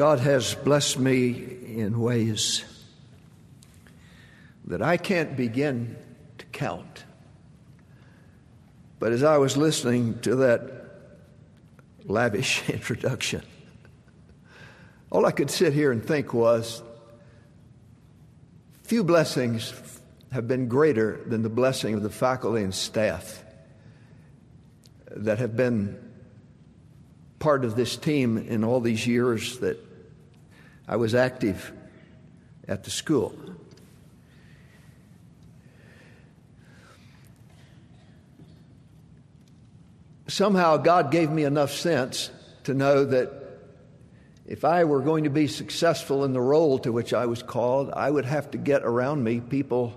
God has blessed me in ways that I can't begin to count. But as I was listening to that lavish introduction, all I could sit here and think was few blessings have been greater than the blessing of the faculty and staff that have been part of this team in all these years that I was active at the school. Somehow, God gave me enough sense to know that if I were going to be successful in the role to which I was called, I would have to get around me people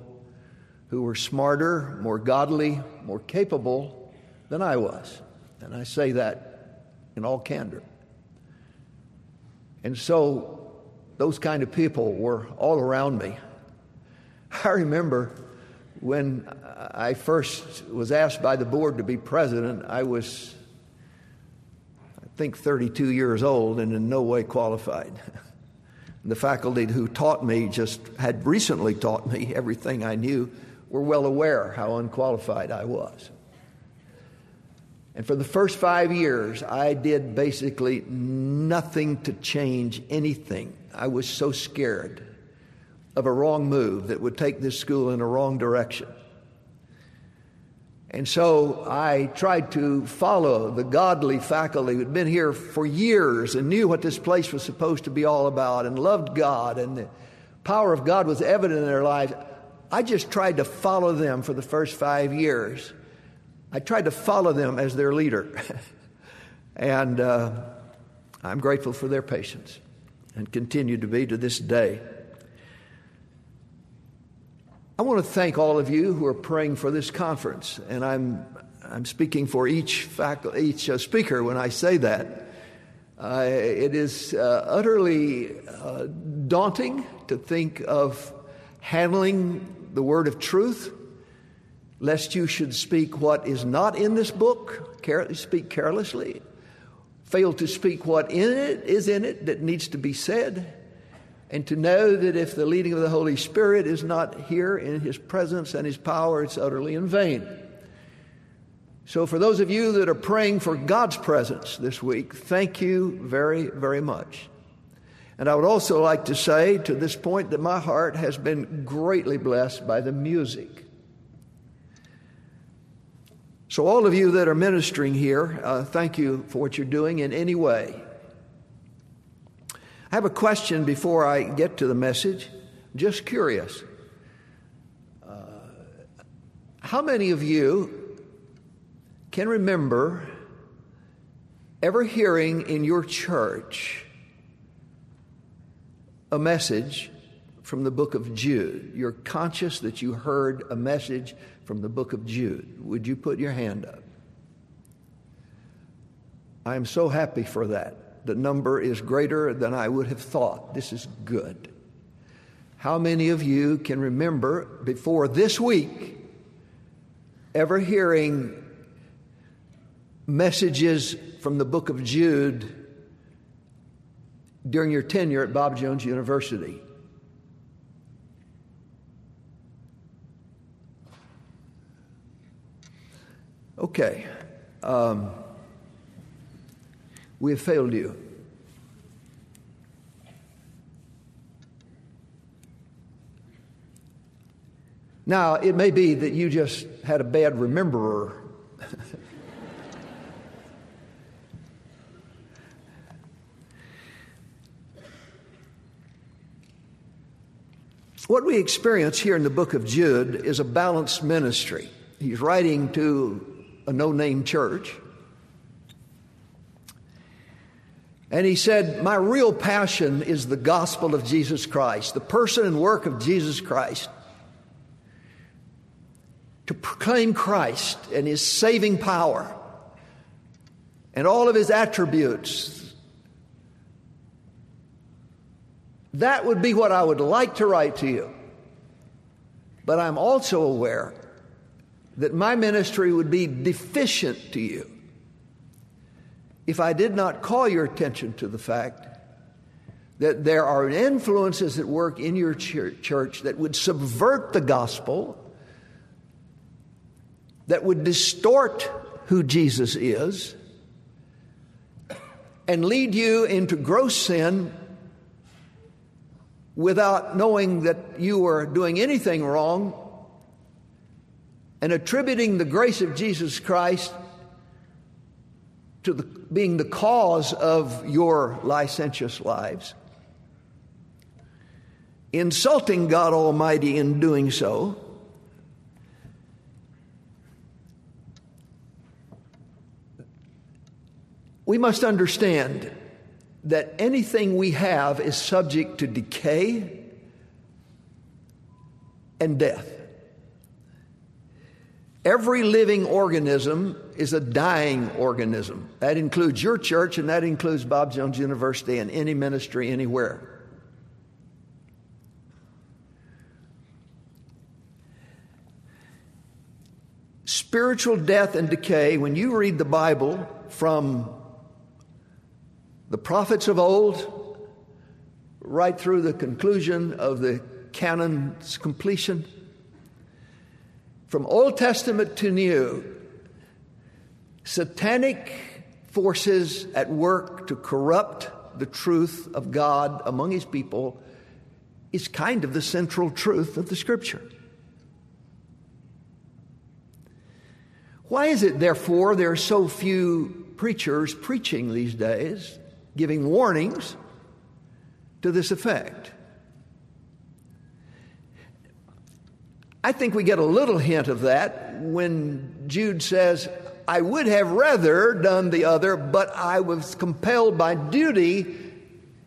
who were smarter, more godly, more capable than I was. And I say that in all candor. And so those kind of people were all around me. I remember when I first was asked by the board to be president, I was, I think, 32 years old and in no way qualified. The faculty who taught me just had recently taught me everything I knew were well aware how unqualified I was. And for the first five years, I did basically nothing to change anything. I was so scared of a wrong move that would take this school in a wrong direction. And so I tried to follow the godly faculty who'd been here for years and knew what this place was supposed to be all about and loved God and the power of God was evident in their lives. I just tried to follow them for the first five years. I tried to follow them as their leader. and uh, I'm grateful for their patience and continue to be to this day. I want to thank all of you who are praying for this conference, and I'm, I'm speaking for each, faculty, each uh, speaker when I say that. Uh, it is uh, utterly uh, daunting to think of handling the word of truth, lest you should speak what is not in this book, care- speak carelessly, fail to speak what in it is in it that needs to be said, and to know that if the leading of the Holy Spirit is not here in His presence and His power, it's utterly in vain. So, for those of you that are praying for God's presence this week, thank you very, very much. And I would also like to say to this point that my heart has been greatly blessed by the music. So, all of you that are ministering here, uh, thank you for what you're doing in any way. I have a question before I get to the message. Just curious. Uh, how many of you can remember ever hearing in your church a message from the book of Jude. You're conscious that you heard a message from the book of Jude. Would you put your hand up? I am so happy for that. The number is greater than I would have thought. This is good. How many of you can remember before this week ever hearing messages from the book of Jude during your tenure at Bob Jones University. Okay. Um, we have failed you. Now, it may be that you just had a bad rememberer What we experience here in the book of Jude is a balanced ministry. He's writing to a no name church. And he said, My real passion is the gospel of Jesus Christ, the person and work of Jesus Christ. To proclaim Christ and his saving power and all of his attributes That would be what I would like to write to you. But I'm also aware that my ministry would be deficient to you if I did not call your attention to the fact that there are influences at work in your church that would subvert the gospel, that would distort who Jesus is, and lead you into gross sin without knowing that you are doing anything wrong and attributing the grace of Jesus Christ to the, being the cause of your licentious lives, insulting God Almighty in doing so. We must understand that anything we have is subject to decay and death. Every living organism is a dying organism. That includes your church and that includes Bob Jones University and any ministry anywhere. Spiritual death and decay, when you read the Bible from the prophets of old right through the conclusion of the canon's completion, from Old Testament to New, satanic forces at work to corrupt the truth of God among His people is kind of the central truth of the Scripture. Why is it, therefore, there are so few preachers preaching these days, giving warnings to this effect? I think we get a little hint of that when Jude says, I would have rather done the other, but I was compelled by duty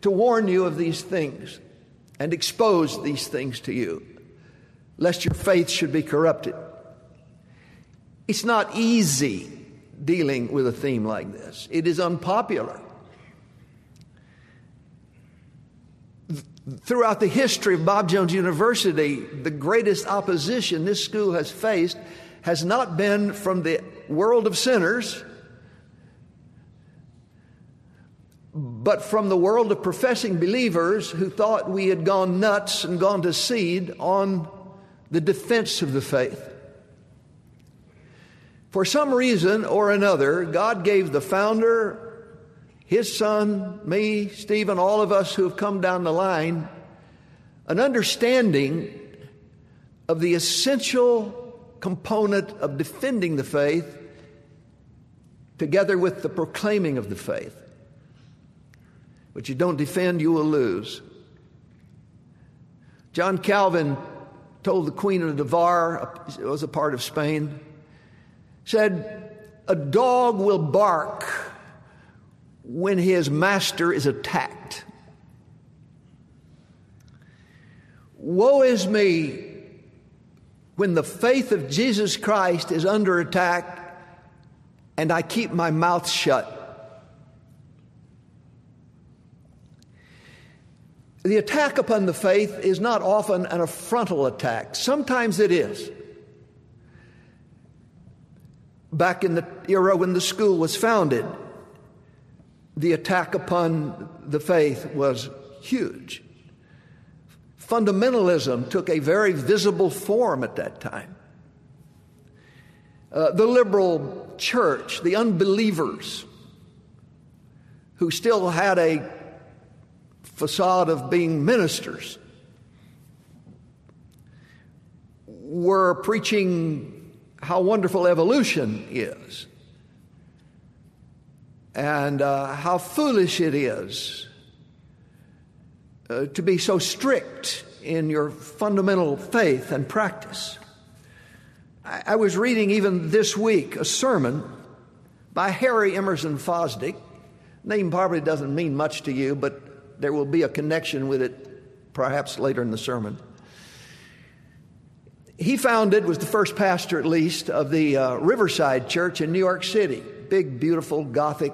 to warn you of these things and expose these things to you, lest your faith should be corrupted. It's not easy dealing with a theme like this, it is unpopular. Throughout the history of Bob Jones University, the greatest opposition this school has faced has not been from the world of sinners, but from the world of professing believers who thought we had gone nuts and gone to seed on the defense of the faith. For some reason or another, God gave the founder his son, me, Stephen, all of us who have come down the line, an understanding of the essential component of defending the faith together with the proclaiming of the faith. But you don't defend, you will lose. John Calvin told the Queen of Navarre, it was a part of Spain, said, A dog will bark when his master is attacked. Woe is me when the faith of Jesus Christ is under attack and I keep my mouth shut. The attack upon the faith is not often an affrontal attack. Sometimes it is. Back in the era when the school was founded, the attack upon the faith was huge. Fundamentalism took a very visible form at that time. Uh, the liberal church, the unbelievers, who still had a facade of being ministers, were preaching how wonderful evolution is and uh, how foolish it is uh, to be so strict in your fundamental faith and practice. I, I was reading even this week a sermon by Harry Emerson Fosdick. Name probably doesn't mean much to you, but there will be a connection with it perhaps later in the sermon. He founded, was the first pastor at least, of the uh, Riverside Church in New York City. Big, beautiful, Gothic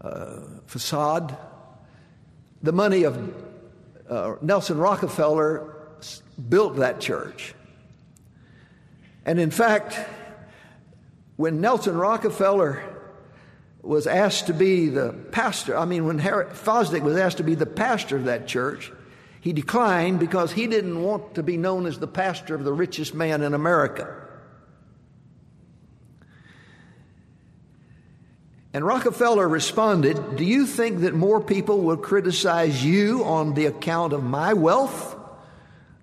uh, facade. The money of uh, Nelson Rockefeller built that church. And in fact, when Nelson Rockefeller was asked to be the pastor, I mean, when Harry, Fosdick was asked to be the pastor of that church, he declined because he didn't want to be known as the pastor of the richest man in America. And Rockefeller responded, Do you think that more people will criticize you on the account of my wealth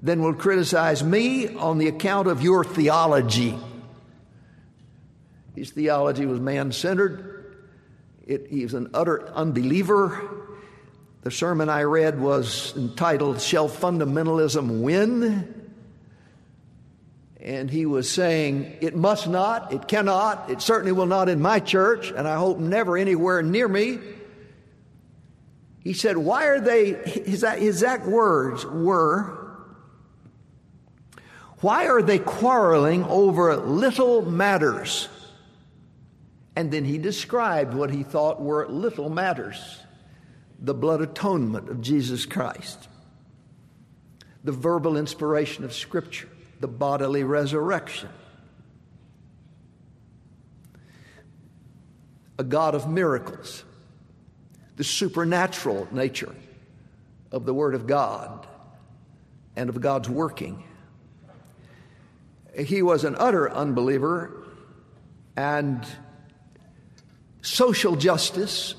than will criticize me on the account of your theology? His theology was man centered, he was an utter unbeliever. The sermon I read was entitled Shall Fundamentalism Win? And he was saying, It must not, it cannot, it certainly will not in my church, and I hope never anywhere near me. He said, Why are they, his exact words were, Why are they quarreling over little matters? And then he described what he thought were little matters the blood atonement of Jesus Christ, the verbal inspiration of Scripture the bodily resurrection. A God of miracles, the supernatural nature of the Word of God and of God's working. He was an utter unbeliever, and social justice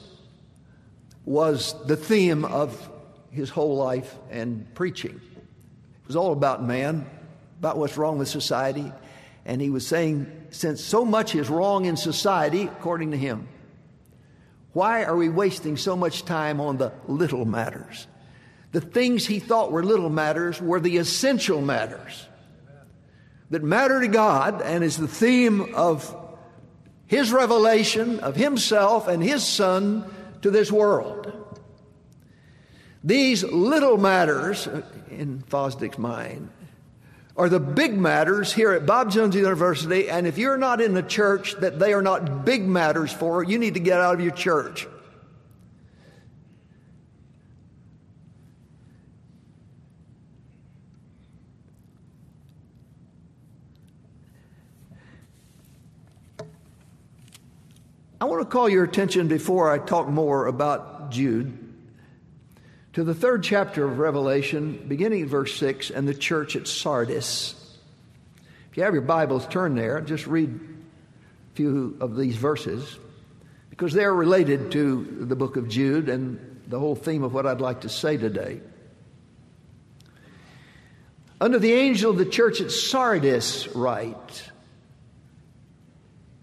was the theme of his whole life and preaching. It was all about man about what's wrong with society. And he was saying, since so much is wrong in society, according to him, why are we wasting so much time on the little matters? The things he thought were little matters were the essential matters that matter to God and is the theme of his revelation of himself and his son to this world. These little matters, uh, in Fosdick's mind, are the big matters here at Bob Jones University. And if you're not in a church that they are not big matters for, you need to get out of your church. I want to call your attention before I talk more about Jude to the third chapter of Revelation, beginning at verse 6, and the church at Sardis. If you have your Bibles, turn there. Just read a few of these verses because they're related to the book of Jude and the whole theme of what I'd like to say today. Under the angel of the church at Sardis, write,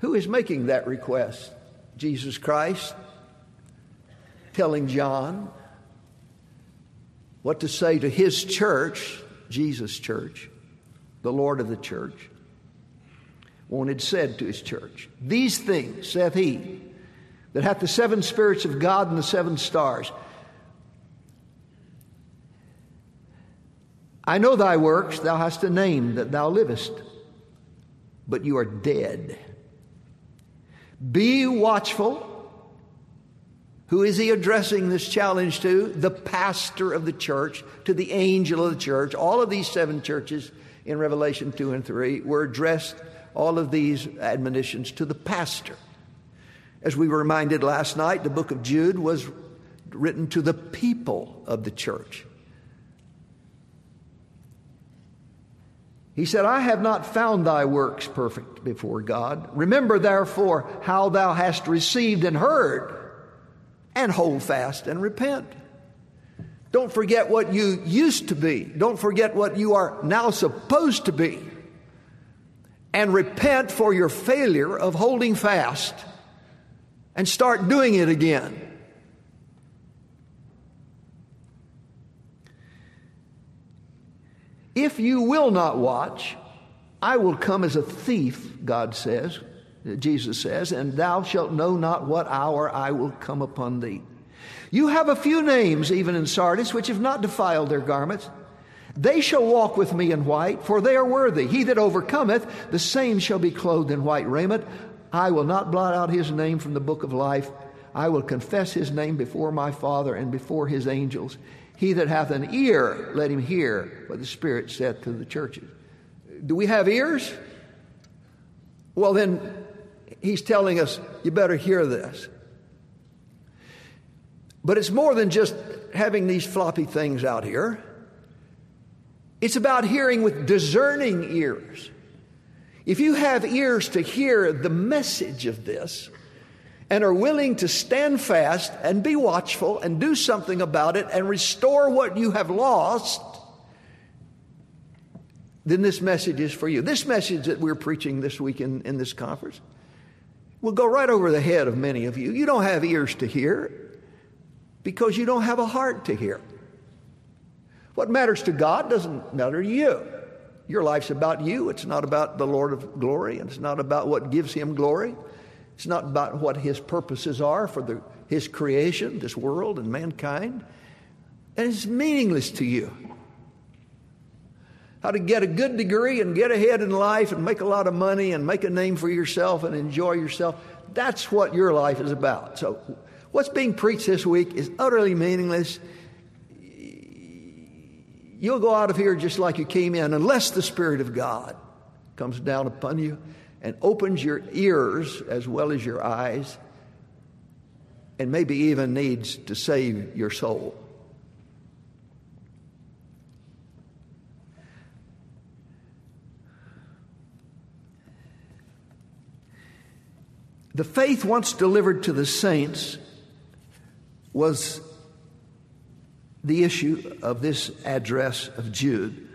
Who is making that request? Jesus Christ telling John what to say to his church, Jesus' church, the Lord of the church, wanted said to his church, These things saith he that hath the seven spirits of God and the seven stars. I know thy works, thou hast a name that thou livest, but you are dead. Be watchful who is he addressing this challenge to? The pastor of the church, to the angel of the church. All of these seven churches in Revelation 2 and 3 were addressed, all of these admonitions, to the pastor. As we were reminded last night, the book of Jude was written to the people of the church. He said, I have not found thy works perfect before God. Remember, therefore, how thou hast received and heard and hold fast and repent. Don't forget what you used to be. Don't forget what you are now supposed to be. And repent for your failure of holding fast and start doing it again. If you will not watch, I will come as a thief, God says. Jesus says, and thou shalt know not what hour I will come upon thee. You have a few names, even in Sardis, which have not defiled their garments. They shall walk with me in white, for they are worthy. He that overcometh, the same shall be clothed in white raiment. I will not blot out his name from the book of life. I will confess his name before my Father and before his angels. He that hath an ear, let him hear what the Spirit saith to the churches. Do we have ears? Well, then he's telling us, you better hear this. But it's more than just having these floppy things out here. It's about hearing with discerning ears. If you have ears to hear the message of this and are willing to stand fast and be watchful and do something about it and restore what you have lost, then this message is for you. This message that we're preaching this week in, in this conference will go right over the head of many of you. You don't have ears to hear because you don't have a heart to hear. What matters to God doesn't matter to you. Your life's about you. It's not about the Lord of glory, and it's not about what gives him glory. It's not about what his purposes are for the, his creation, this world, and mankind. And it's meaningless to you. How to get a good degree and get ahead in life and make a lot of money and make a name for yourself and enjoy yourself. That's what your life is about. So, what's being preached this week is utterly meaningless You'll go out of here just like you came in, unless the Spirit of God comes down upon you and opens your ears as well as your eyes, and maybe even needs to save your soul. The faith once delivered to the saints was the issue of this address of Jude.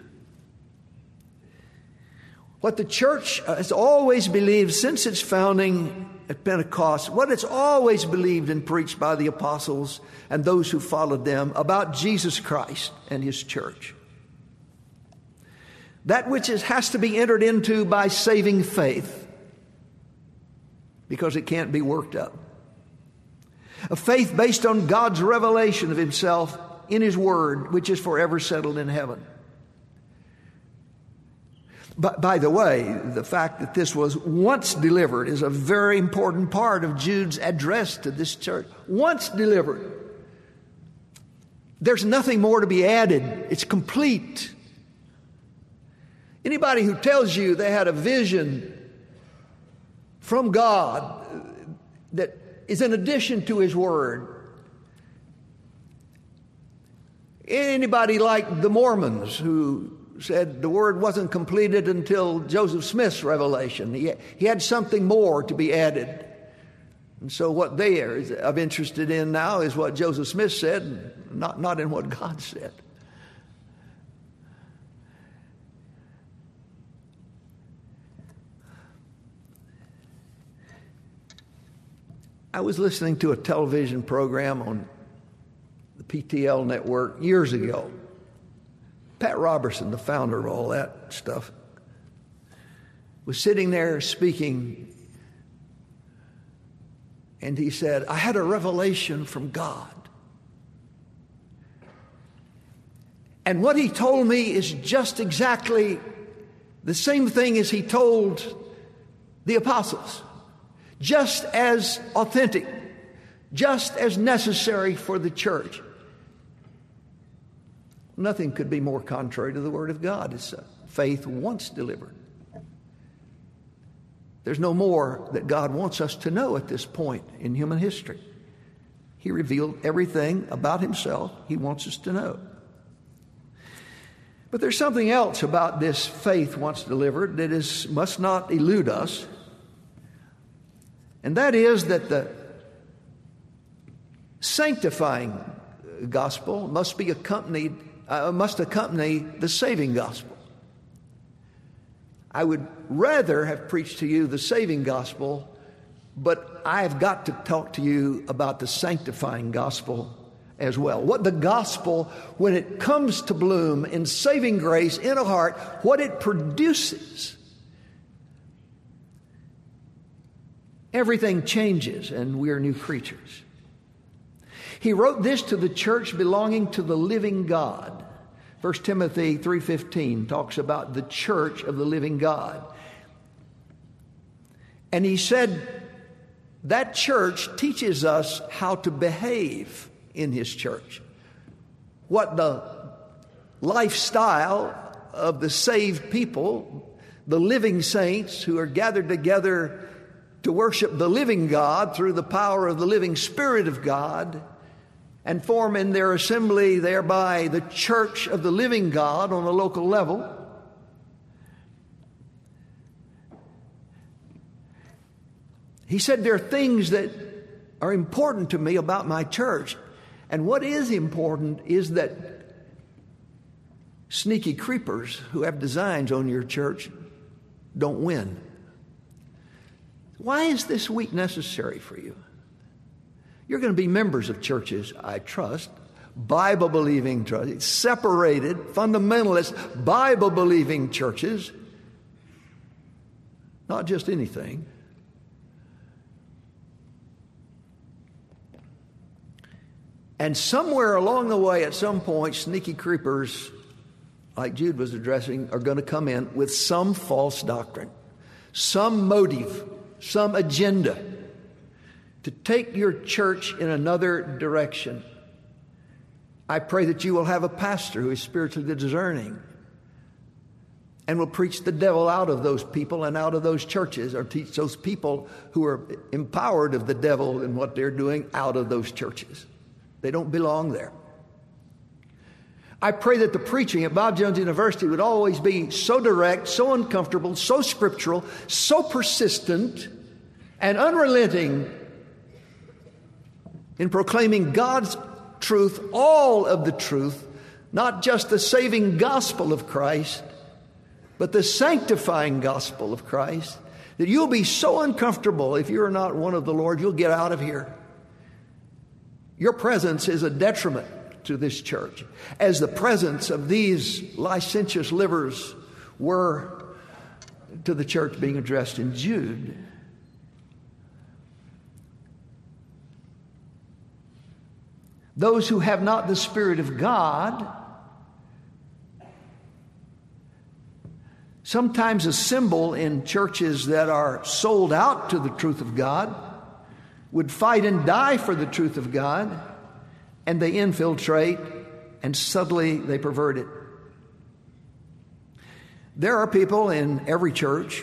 What the church has always believed since its founding at Pentecost, what it's always believed and preached by the apostles and those who followed them about Jesus Christ and his church. That which is, has to be entered into by saving faith because it can't be worked up. A faith based on God's revelation of himself in His Word, which is forever settled in heaven. But by the way, the fact that this was once delivered is a very important part of Jude's address to this church. Once delivered. There's nothing more to be added, it's complete. Anybody who tells you they had a vision from God that is in addition to His Word Anybody like the Mormons who said the word wasn't completed until Joseph Smith's revelation. He, he had something more to be added. And so what they are interested in now is what Joseph Smith said, not, not in what God said. I was listening to a television program on the PTL network years ago. Pat Robertson, the founder of all that stuff, was sitting there speaking, and he said, I had a revelation from God. And what he told me is just exactly the same thing as he told the apostles, just as authentic, just as necessary for the church. Nothing could be more contrary to the Word of God. It's faith once delivered. There's no more that God wants us to know at this point in human history. He revealed everything about Himself He wants us to know. But there's something else about this faith once delivered that is, must not elude us, and that is that the sanctifying gospel must be accompanied uh, must accompany the saving gospel. I would rather have preached to you the saving gospel, but I've got to talk to you about the sanctifying gospel as well. What the gospel, when it comes to bloom in saving grace in a heart, what it produces. Everything changes and we're new creatures. He wrote this to the church belonging to the living God. 1 Timothy 3:15 talks about the church of the living God. And he said that church teaches us how to behave in his church. What the lifestyle of the saved people, the living saints who are gathered together to worship the living God through the power of the living Spirit of God and form in their assembly thereby the church of the living God on a local level. He said, There are things that are important to me about my church. And what is important is that sneaky creepers who have designs on your church don't win. Why is this week necessary for you? You're going to be members of churches, I trust, Bible believing churches, separated, fundamentalist, Bible believing churches, not just anything. And somewhere along the way, at some point, sneaky creepers, like Jude was addressing, are going to come in with some false doctrine, some motive, some agenda to take your church in another direction. I pray that you will have a pastor who is spiritually discerning and will preach the devil out of those people and out of those churches, or teach those people who are empowered of the devil and what they're doing out of those churches. They don't belong there. I pray that the preaching at Bob Jones University would always be so direct, so uncomfortable, so scriptural, so persistent, and unrelenting in proclaiming God's truth, all of the truth, not just the saving gospel of Christ, but the sanctifying gospel of Christ, that you'll be so uncomfortable if you're not one of the Lord, you'll get out of here. Your presence is a detriment to this church, as the presence of these licentious livers were to the church being addressed in Jude. Those who have not the Spirit of God sometimes a symbol in churches that are sold out to the truth of God would fight and die for the truth of God, and they infiltrate and subtly they pervert it. There are people in every church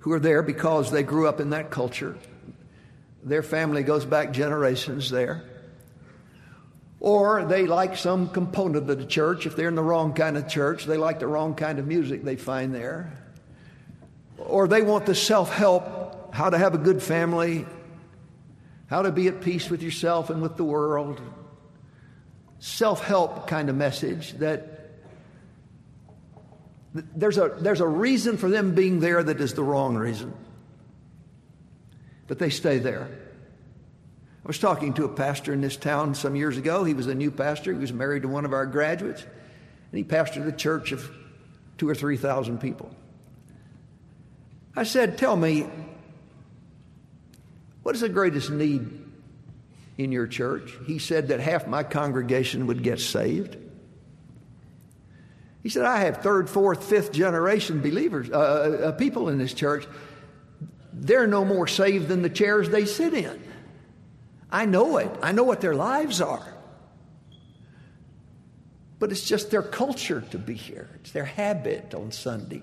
who are there because they grew up in that culture. Their family goes back generations there. Or they like some component of the church. If they're in the wrong kind of church, they like the wrong kind of music they find there. Or they want the self help, how to have a good family, how to be at peace with yourself and with the world. Self help kind of message that there's a, there's a reason for them being there that is the wrong reason. But they stay there. I was talking to a pastor in this town some years ago. He was a new pastor. He was married to one of our graduates, and he pastored a church of two or three thousand people. I said, Tell me, what is the greatest need in your church? He said that half my congregation would get saved. He said, I have third, fourth, fifth generation believers, uh, uh, people in this church. They're no more saved than the chairs they sit in. I know it. I know what their lives are. But it's just their culture to be here, it's their habit on Sunday.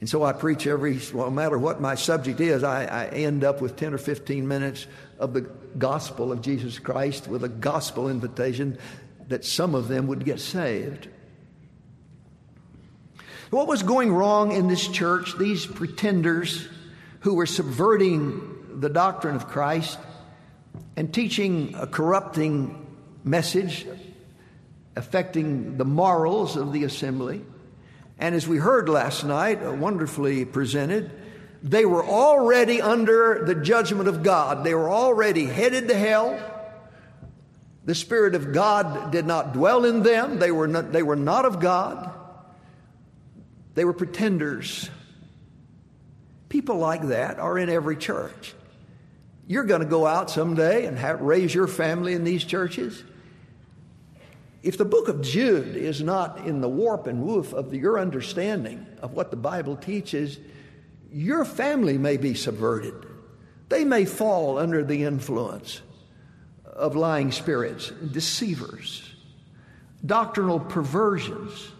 And so I preach every, well, no matter what my subject is, I, I, end up with 10 or 15 minutes of the gospel of Jesus Christ with a gospel invitation that some of them would get saved. What was going wrong in this church? These pretenders who were subverting the doctrine of Christ and teaching a corrupting message affecting the morals of the assembly. And as we heard last night, uh, wonderfully presented, they were already under the judgment of God. They were already headed to hell. The Spirit of God did not dwell in them. They were not, they were not of God. They were pretenders. People like that are in every church. You're going to go out someday and have, raise your family in these churches. If the book of Jude is not in the warp and woof of your understanding of what the Bible teaches, your family may be subverted. They may fall under the influence of lying spirits, deceivers, doctrinal perversions.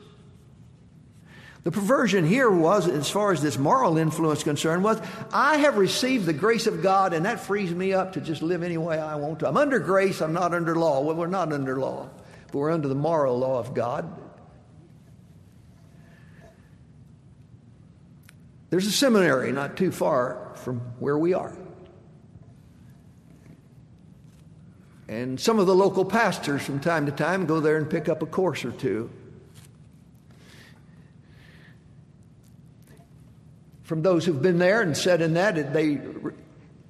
The perversion here was, as far as this moral influence concerned, was I have received the grace of God, and that frees me up to just live any way I want to. I'm under grace, I'm not under law. Well, we're not under law, but we're under the moral law of God. There's a seminary not too far from where we are. And some of the local pastors from time to time go there and pick up a course or two. From those who've been there and said in that, they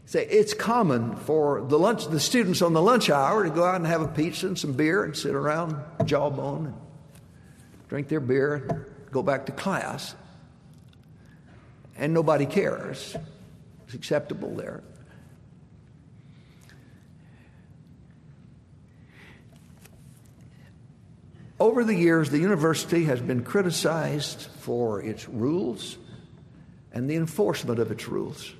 say it's common for the lunch, the students on the lunch hour to go out and have a pizza and some beer and sit around jawbone and drink their beer and go back to class. And nobody cares. It's acceptable there. Over the years, the university has been criticized for its rules and the enforcement of its rules.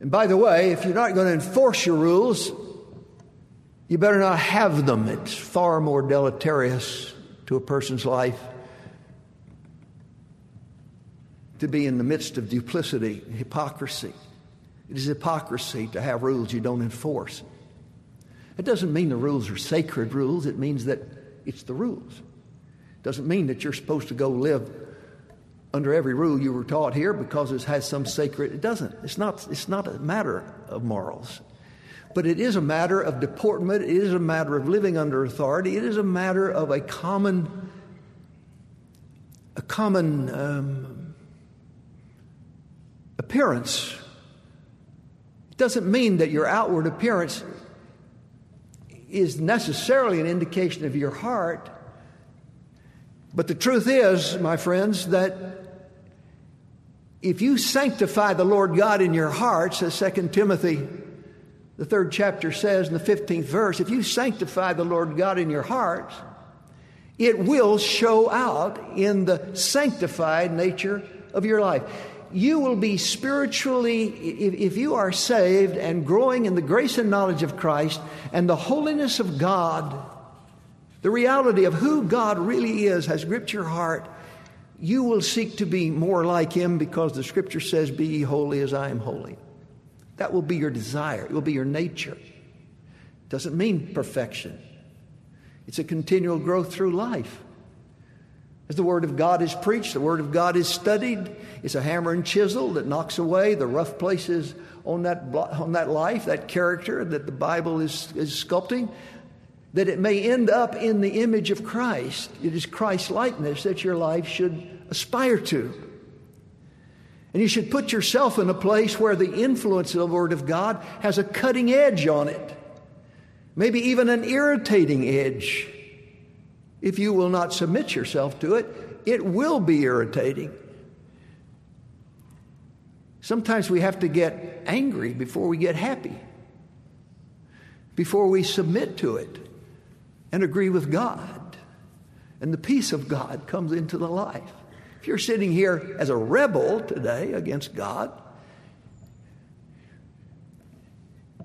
And by the way, if you're not going to enforce your rules, you better not have them. It's far more deleterious to a person's life to be in the midst of duplicity, hypocrisy. It is hypocrisy to have rules you don't enforce. It doesn't mean the rules are sacred rules, it means that it's the rules. It doesn't mean that you're supposed to go live under every rule you were taught here because it has some sacred it doesn't. It's not it's not a matter of morals. But it is a matter of deportment, it is a matter of living under authority, it is a matter of a common a common um, appearance It doesn't mean that your outward appearance is necessarily an indication of your heart. But the truth is, my friends, that if you sanctify the Lord God in your hearts, as 2 Timothy, the third chapter says in the 15th verse, if you sanctify the Lord God in your hearts, it will show out in the sanctified nature of your life. You will be spiritually, if, if, you are saved and growing in the grace and knowledge of Christ and the holiness of God, the reality of who God really is has gripped your heart, you will seek to be more like Him because the scripture says, Be ye holy as I am holy. That will be your desire, it will be your nature. It doesn't mean perfection, it's a continual growth through life. As the Word of God is preached, the Word of God is studied. It's a hammer and chisel that knocks away the rough places on that, on that life, that character that the Bible is, is sculpting, that it may end up in the image of Christ. It is Christ likeness that your life should aspire to. And you should put yourself in a place where the influence of the Word of God has a cutting edge on it, maybe even an irritating edge. If you will not submit yourself to it, it will be irritating. Sometimes we have to get angry before we get happy, before we submit to it and agree with God. And the peace of God comes into the life. If you're sitting here as a rebel today against God,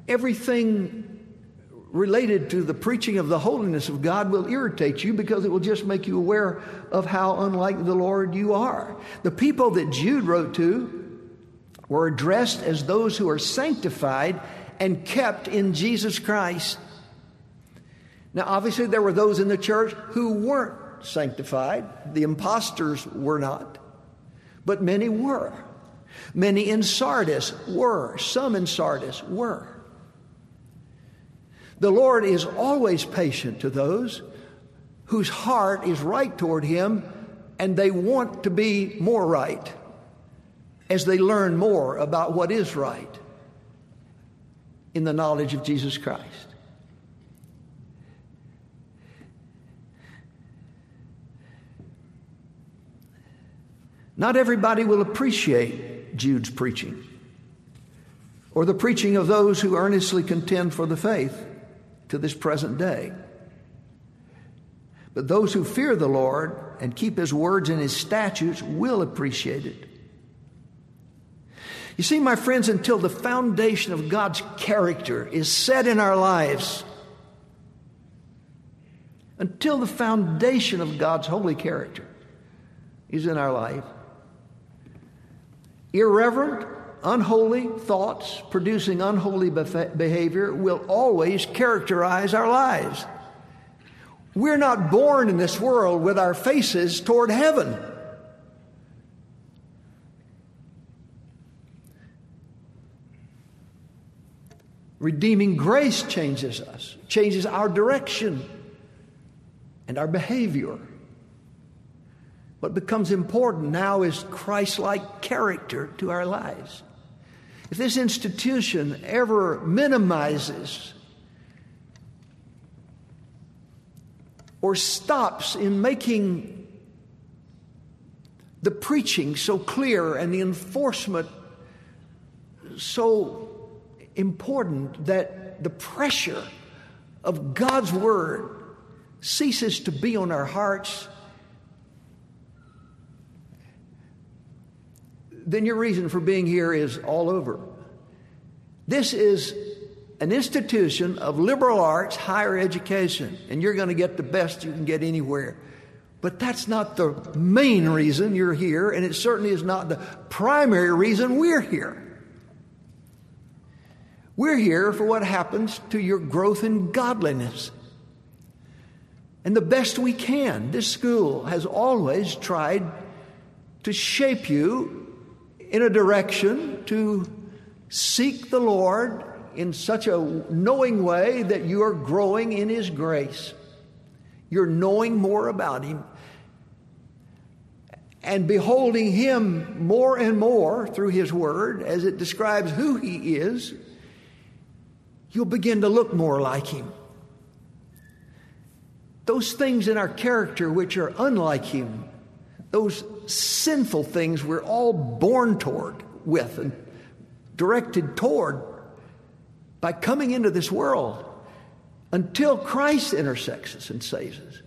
everything related to the preaching of the holiness of God will irritate you because it will just make you aware of how unlike the Lord you are. The people that Jude wrote to were addressed as those who are sanctified and kept in Jesus Christ. Now, obviously, there were those in the church who weren't sanctified. The impostors were not, but many were. Many in Sardis were. Some in Sardis were. The Lord is always patient to those whose heart is right toward Him and they want to be more right as they learn more about what is right in the knowledge of Jesus Christ. Not everybody will appreciate Jude's preaching or the preaching of those who earnestly contend for the faith to this present day. But those who fear the Lord and keep his words and his statutes will appreciate it. You see, my friends, until the foundation of God's character is set in our lives, until the foundation of God's holy character is in our life. Irreverent, unholy thoughts producing unholy behavior will always characterize our lives. We're not born in this world with our faces toward heaven. Redeeming grace changes us, changes our direction and our behavior. What becomes important now is Christ like character to our lives. If this institution ever minimizes or stops in making the preaching so clear and the enforcement so important that the pressure of God's Word ceases to be on our hearts, then your reason for being here is all over. This is an institution of liberal arts higher education, and you're going to get the best you can get anywhere. But that's not the main reason you're here, and it certainly is not the primary reason we're here. We're here for what happens to your growth in godliness. And the best we can. This school has always tried to shape you in a direction to seek the Lord in such a knowing way that you are growing in His grace. You're knowing more about Him and beholding Him more and more through His Word as it describes who He is you'll begin to look more like Him. Those things in our character which are unlike Him, those sinful things we're all born toward with and directed toward by coming into this world until Christ intersects us and saves us.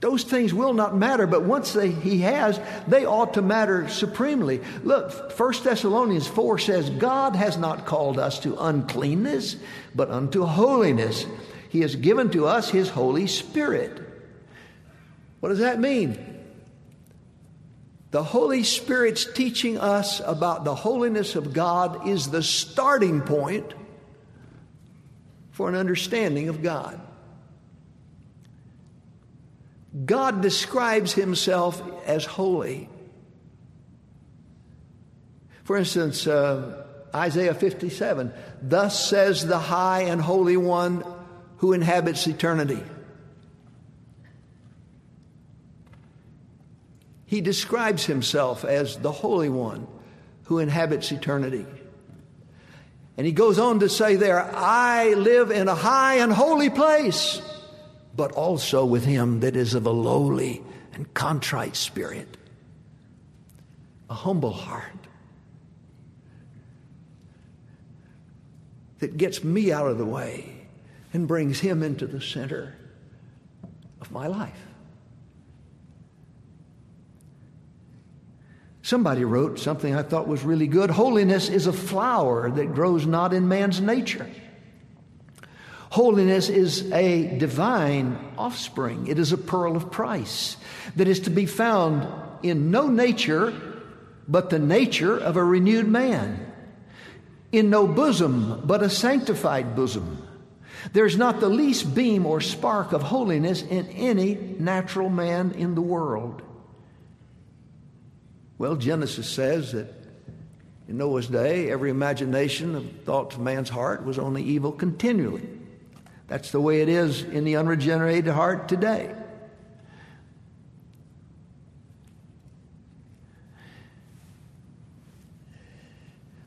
Those things will not matter, but once they, he has, they ought to matter supremely. Look, 1 Thessalonians 4 says, God has not called us to uncleanness, but unto holiness. He has given to us His Holy Spirit. What does that mean? The Holy Spirit's teaching us about the holiness of God is the starting point for an understanding of God. God describes himself as holy. For instance, uh, Isaiah 57 Thus says the high and holy one who inhabits eternity. He describes himself as the Holy One who inhabits eternity. And he goes on to say there, I live in a high and holy place but also with him that is of a lowly and contrite spirit, a humble heart that gets me out of the way and brings him into the center of my life. Somebody wrote something I thought was really good. Holiness is a flower that grows not in man's nature. Holiness is a divine offspring. It is a pearl of price that is to be found in no nature but the nature of a renewed man, in no bosom but a sanctified bosom. There's not the least beam or spark of holiness in any natural man in the world. Well, Genesis says that in Noah's day, every imagination of thoughts of man's heart was only evil continually. That's the way it is in the unregenerated heart today.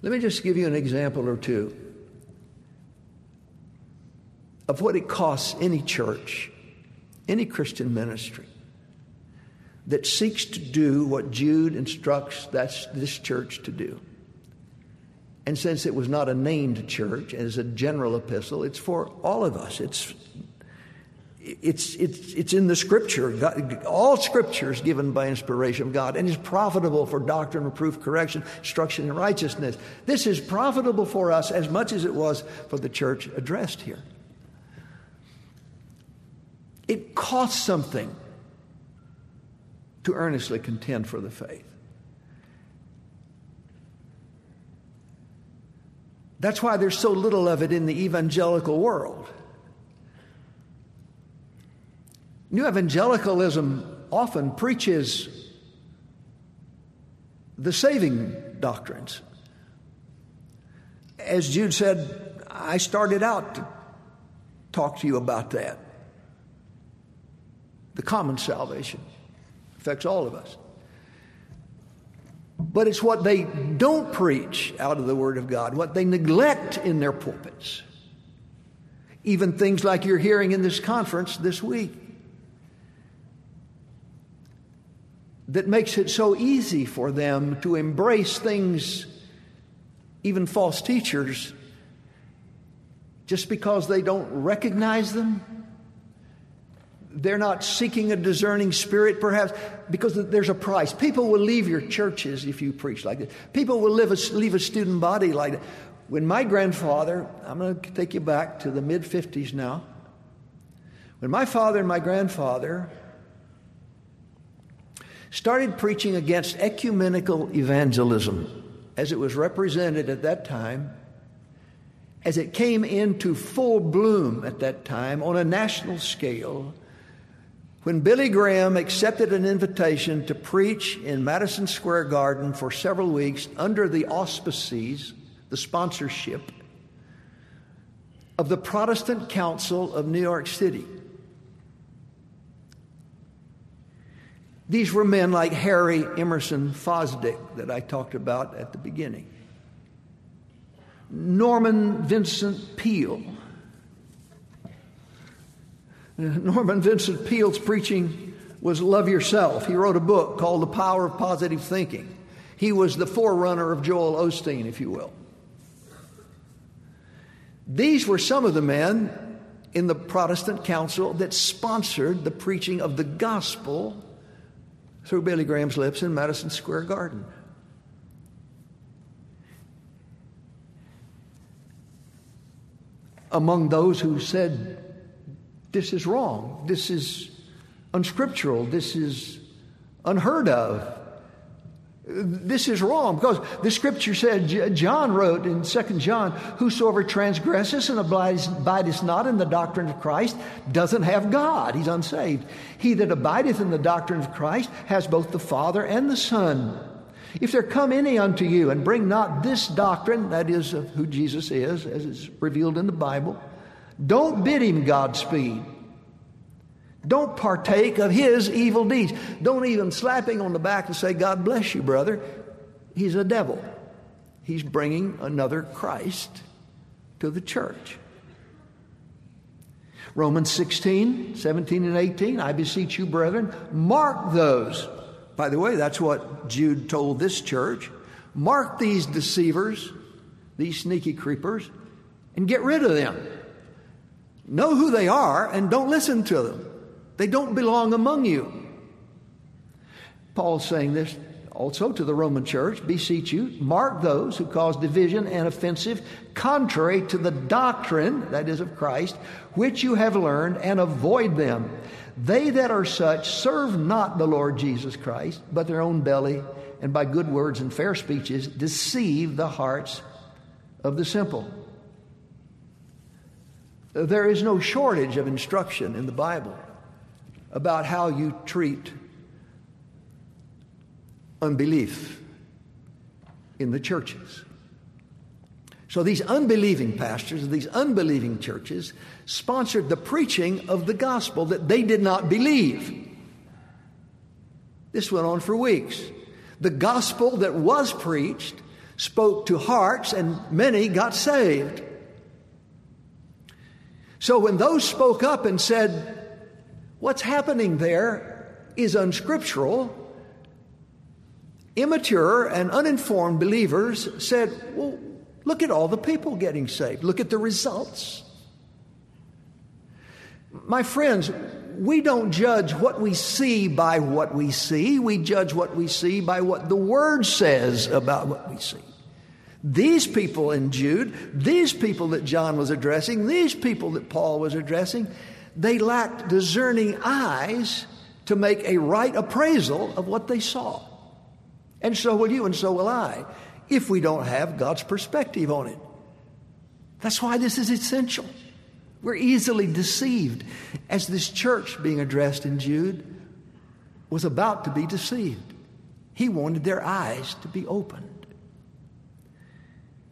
Let me just give you an example or two of what it costs any church, any Christian ministry that seeks to do what Jude instructs that's this church to do. And since it was not a named church as a general epistle, it's for all of us. It's it's, it's, it's in the scripture. God, all scripture is given by inspiration of God and is profitable for doctrine, reproof, correction, instruction in righteousness. This is profitable for us as much as it was for the church addressed here. It costs something to earnestly contend for the faith. That's why there's so little of it in the evangelical world. New evangelicalism often preaches the saving doctrines. As Jude said, I started out to talk to you about that. The common salvation affects all of us. But it's what they don't preach out of the Word of God, what they neglect in their pulpits. Even things like you're hearing in this conference this week. That makes it so easy for them to embrace things, even false teachers, just because they don't recognize them they're not seeking a discerning spirit, perhaps, because there's a price. People will leave your churches if you preach like this. People will a, leave a student body like that. When my grandfather, I'm going to take you back to the mid 50s now. When my father and my grandfather started preaching against ecumenical evangelism as it was represented at that time, as it came into full bloom at that time on a national scale, when Billy Graham accepted an invitation to preach in Madison Square Garden for several weeks under the auspices, the sponsorship of the Protestant Council of New York City. These were men like Harry Emerson Fosdick that I talked about at the beginning. Norman Vincent Peale, Norman Vincent Peale's preaching was Love Yourself. He wrote a book called The Power of Positive Thinking. He was the forerunner of Joel Osteen, if you will. These were some of the men in the Protestant Council that sponsored the preaching of the gospel through Billy Graham's lips in Madison Square Garden. Among those who said this is wrong. This is unscriptural. This is unheard of. This is wrong because the scripture said, John wrote in 2 John, Whosoever transgresses and abideth not in the doctrine of Christ doesn't have God. He's unsaved. He that abideth in the doctrine of Christ has both the Father and the Son. If there come any unto you and bring not this doctrine, that is of who Jesus is, as is revealed in the Bible, don't bid him Godspeed. Don't partake of his evil deeds. Don't even slap him on the back and say, God bless you, brother. He's a devil. He's bringing another Christ to the church. Romans 16, 17, and 18, I beseech you, brethren, mark those. By the way, that's what Jude told this church. Mark these deceivers, these sneaky creepers, and get rid of them. Know who they are and don't listen to them. They don't belong among you. Paul's saying this also to the Roman church beseech you, mark those who cause division and offensive, contrary to the doctrine, that is of Christ, which you have learned, and avoid them. They that are such serve not the Lord Jesus Christ, but their own belly, and by good words and fair speeches deceive the hearts of the simple. There is no shortage of instruction in the Bible about how you treat unbelief in the churches. So these unbelieving pastors, these unbelieving churches, sponsored the preaching of the gospel that they did not believe. This went on for weeks. The gospel that was preached spoke to hearts, and many got saved. So when those spoke up and said, What's happening there is unscriptural, immature and uninformed believers said, Well, look at all the people getting saved, look at the results. My friends, we don't judge what we see by what we see. We judge what we see by what the Word says about what we see. These people in Jude, these people that John was addressing, these people that Paul was addressing, they lacked discerning eyes to make a right appraisal of what they saw. And so will you, and so will I, if we don't have God's perspective on it. That's why this is essential. We're easily deceived, as this church being addressed in Jude was about to be deceived. He wanted their eyes to be opened.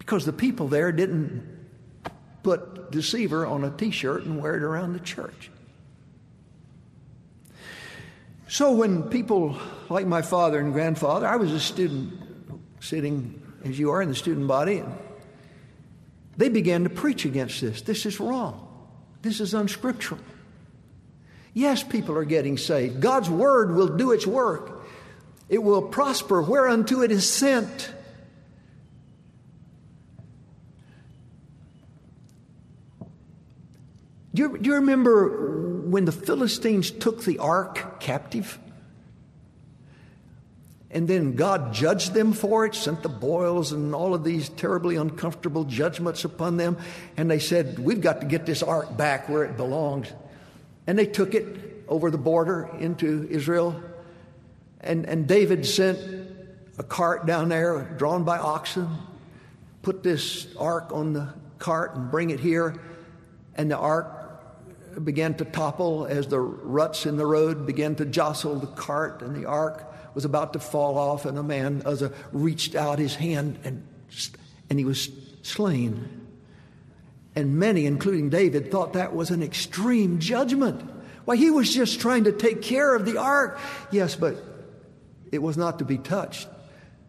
Because the people there didn't put deceiver on a t shirt and wear it around the church. So when people like my father and grandfather, I was a student sitting as you are in the student body, they began to preach against this. This is wrong. This is unscriptural. Yes, people are getting saved. God's word will do its work. It will prosper whereunto it is sent. Do you, do you remember when the Philistines took the ark captive? And then God judged them for it, sent the boils and all of these terribly uncomfortable judgments upon them. And they said, We've got to get this ark back where it belongs. And they took it over the border into Israel. And, and David sent a cart down there drawn by oxen, put this ark on the cart and bring it here. And the ark began to topple as the ruts in the road began to jostle the cart and the ark was about to fall off, and a man Uzzah reached out his hand and, and he was slain. And many, including David, thought that was an extreme judgment. Why, he was just trying to take care of the ark. Yes, but it was not to be touched.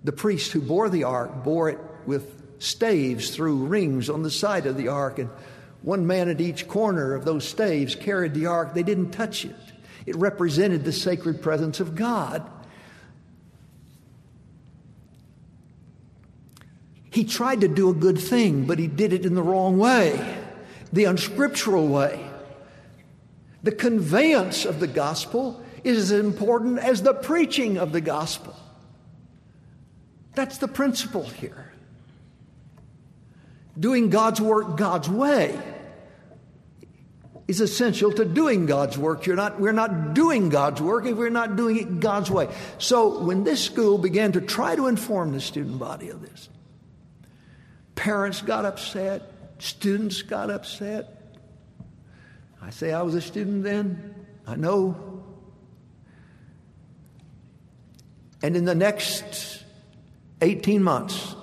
The priest who bore the ark bore it with staves through rings on the side of the ark, and one man at each corner of those staves carried the ark. They didn't touch it, it represented the sacred presence of God. He tried to do a good thing, but he did it in the wrong way, the unscriptural way. The conveyance of the gospel is as important as the preaching of the gospel. That's the principle here. Doing God's work God's way is essential to doing God's work. You're not, we're not doing God's work if we're not doing it God's way. So when this school began to try to inform the student body of this, Parents got upset, students got upset. I say I was a student then. I know. And in the next 18 months,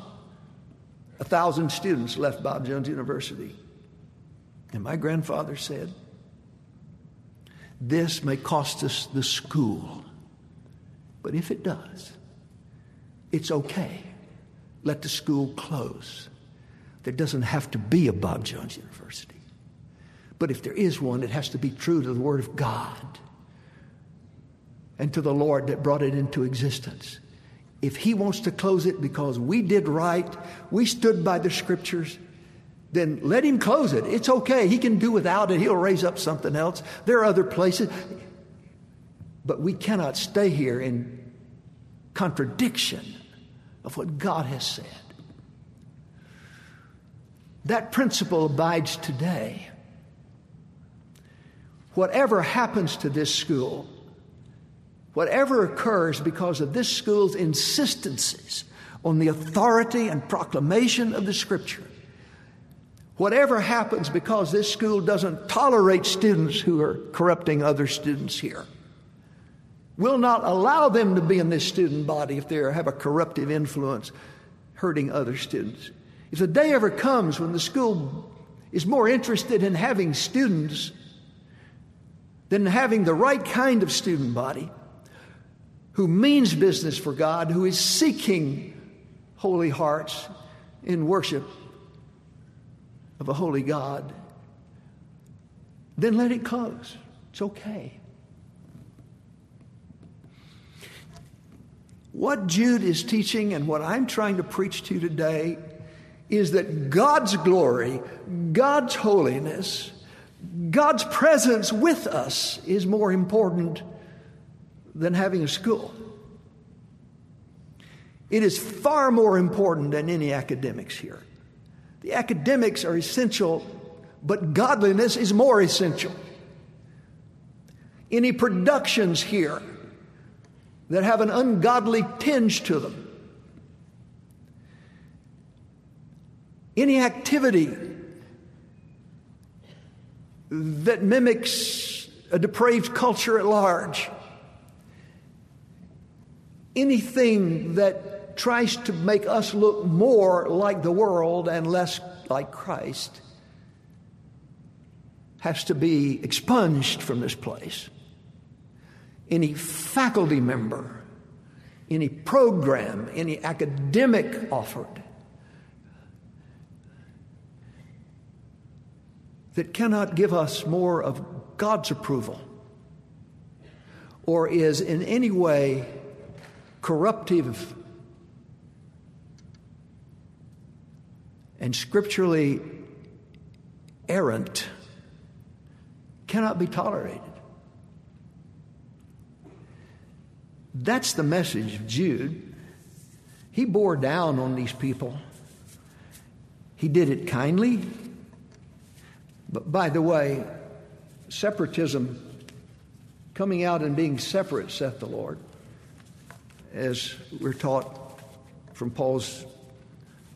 a thousand students left Bob Jones University. And my grandfather said, This may cost us the school, but if it does, it's okay. Let the school close. There doesn't have to be a Bob Jones University. But if there is one, it has to be true to the Word of God and to the Lord that brought it into existence. If He wants to close it because we did right, we stood by the Scriptures, then let Him close it. It's okay. He can do without it, He'll raise up something else. There are other places. But we cannot stay here in contradiction of what God has said. That principle abides today. Whatever happens to this school, whatever occurs because of this school's insistences on the authority and proclamation of the Scripture, whatever happens because this school doesn't tolerate students who are corrupting other students here, will not allow them to be in this student body if they have a corruptive influence hurting other students. If the day ever comes when the school is more interested in having students than having the right kind of student body who means business for God, who is seeking holy hearts in worship of a holy God, then let it close. It's okay. What Jude is teaching and what I'm trying to preach to you today is that God's glory, God's holiness, God's presence with us is more important than having a school. It is far more important than any academics here. The academics are essential, but godliness is more essential. any productions here that have an ungodly tinge to them, any activity that mimics a depraved culture at large, anything that tries to make us look more like the world and less like Christ has to be expunged from this place. Any faculty member, any program, any academic offered that cannot give us more of God's approval or is in any way corruptive and scripturally errant cannot be tolerated. That's the message of Jude. He bore down on these people. He did it kindly. But by the way, separatism, coming out and being separate, saith the Lord, as we're taught from Paul's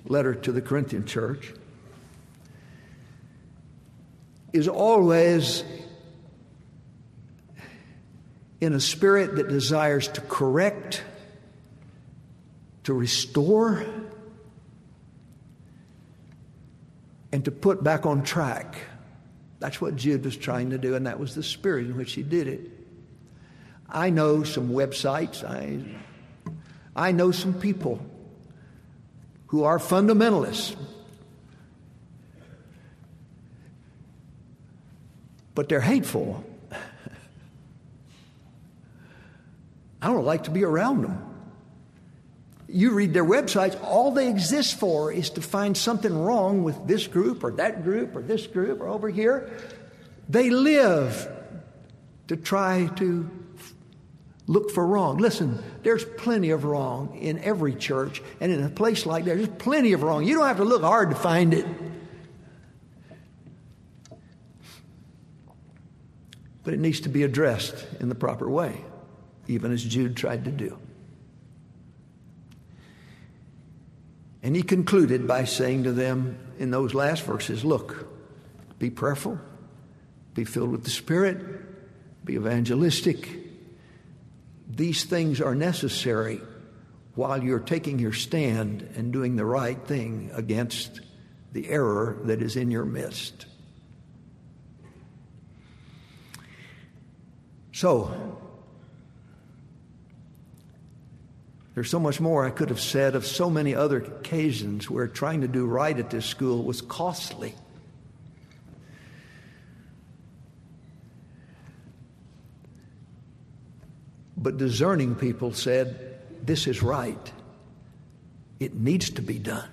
letter to the Corinthian church, is always in a spirit that desires to correct, to restore, and to put back on track. That's what Jude was trying to do, and that was the spirit in which he did it. I know some websites, I, I know some people who are fundamentalists, but they're hateful. I don't like to be around them. You read their websites, all they exist for is to find something wrong with this group or that group or this group or over here. They live to try to look for wrong. Listen, there's plenty of wrong in every church, and in a place like that, there's plenty of wrong. You don't have to look hard to find it. But it needs to be addressed in the proper way even as Jude tried to do. And he concluded by saying to them in those last verses Look, be prayerful, be filled with the Spirit, be evangelistic. These things are necessary while you're taking your stand and doing the right thing against the error that is in your midst. So, There's so much more I could have said of so many other occasions where trying to do right at this school was costly. But discerning people said, This is right. It needs to be done.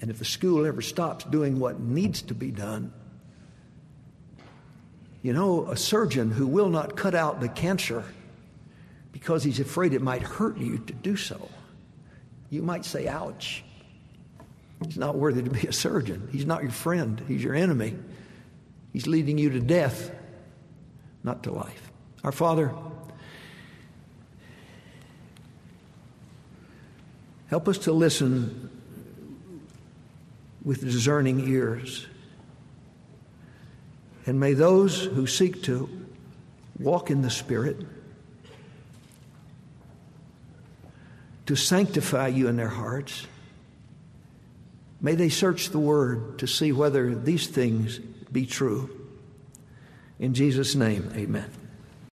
And if the school ever stops doing what needs to be done, you know, a surgeon who will not cut out the cancer because he's afraid it might hurt you to do so. You might say, ouch. He's not worthy to be a surgeon. He's not your friend, he's your enemy. He's leading you to death, not to life. Our Father, help us to listen with discerning ears. And may those who seek to walk in the Spirit, to sanctify you in their hearts. May they search the Word to see whether these things be true. In Jesus' name, amen.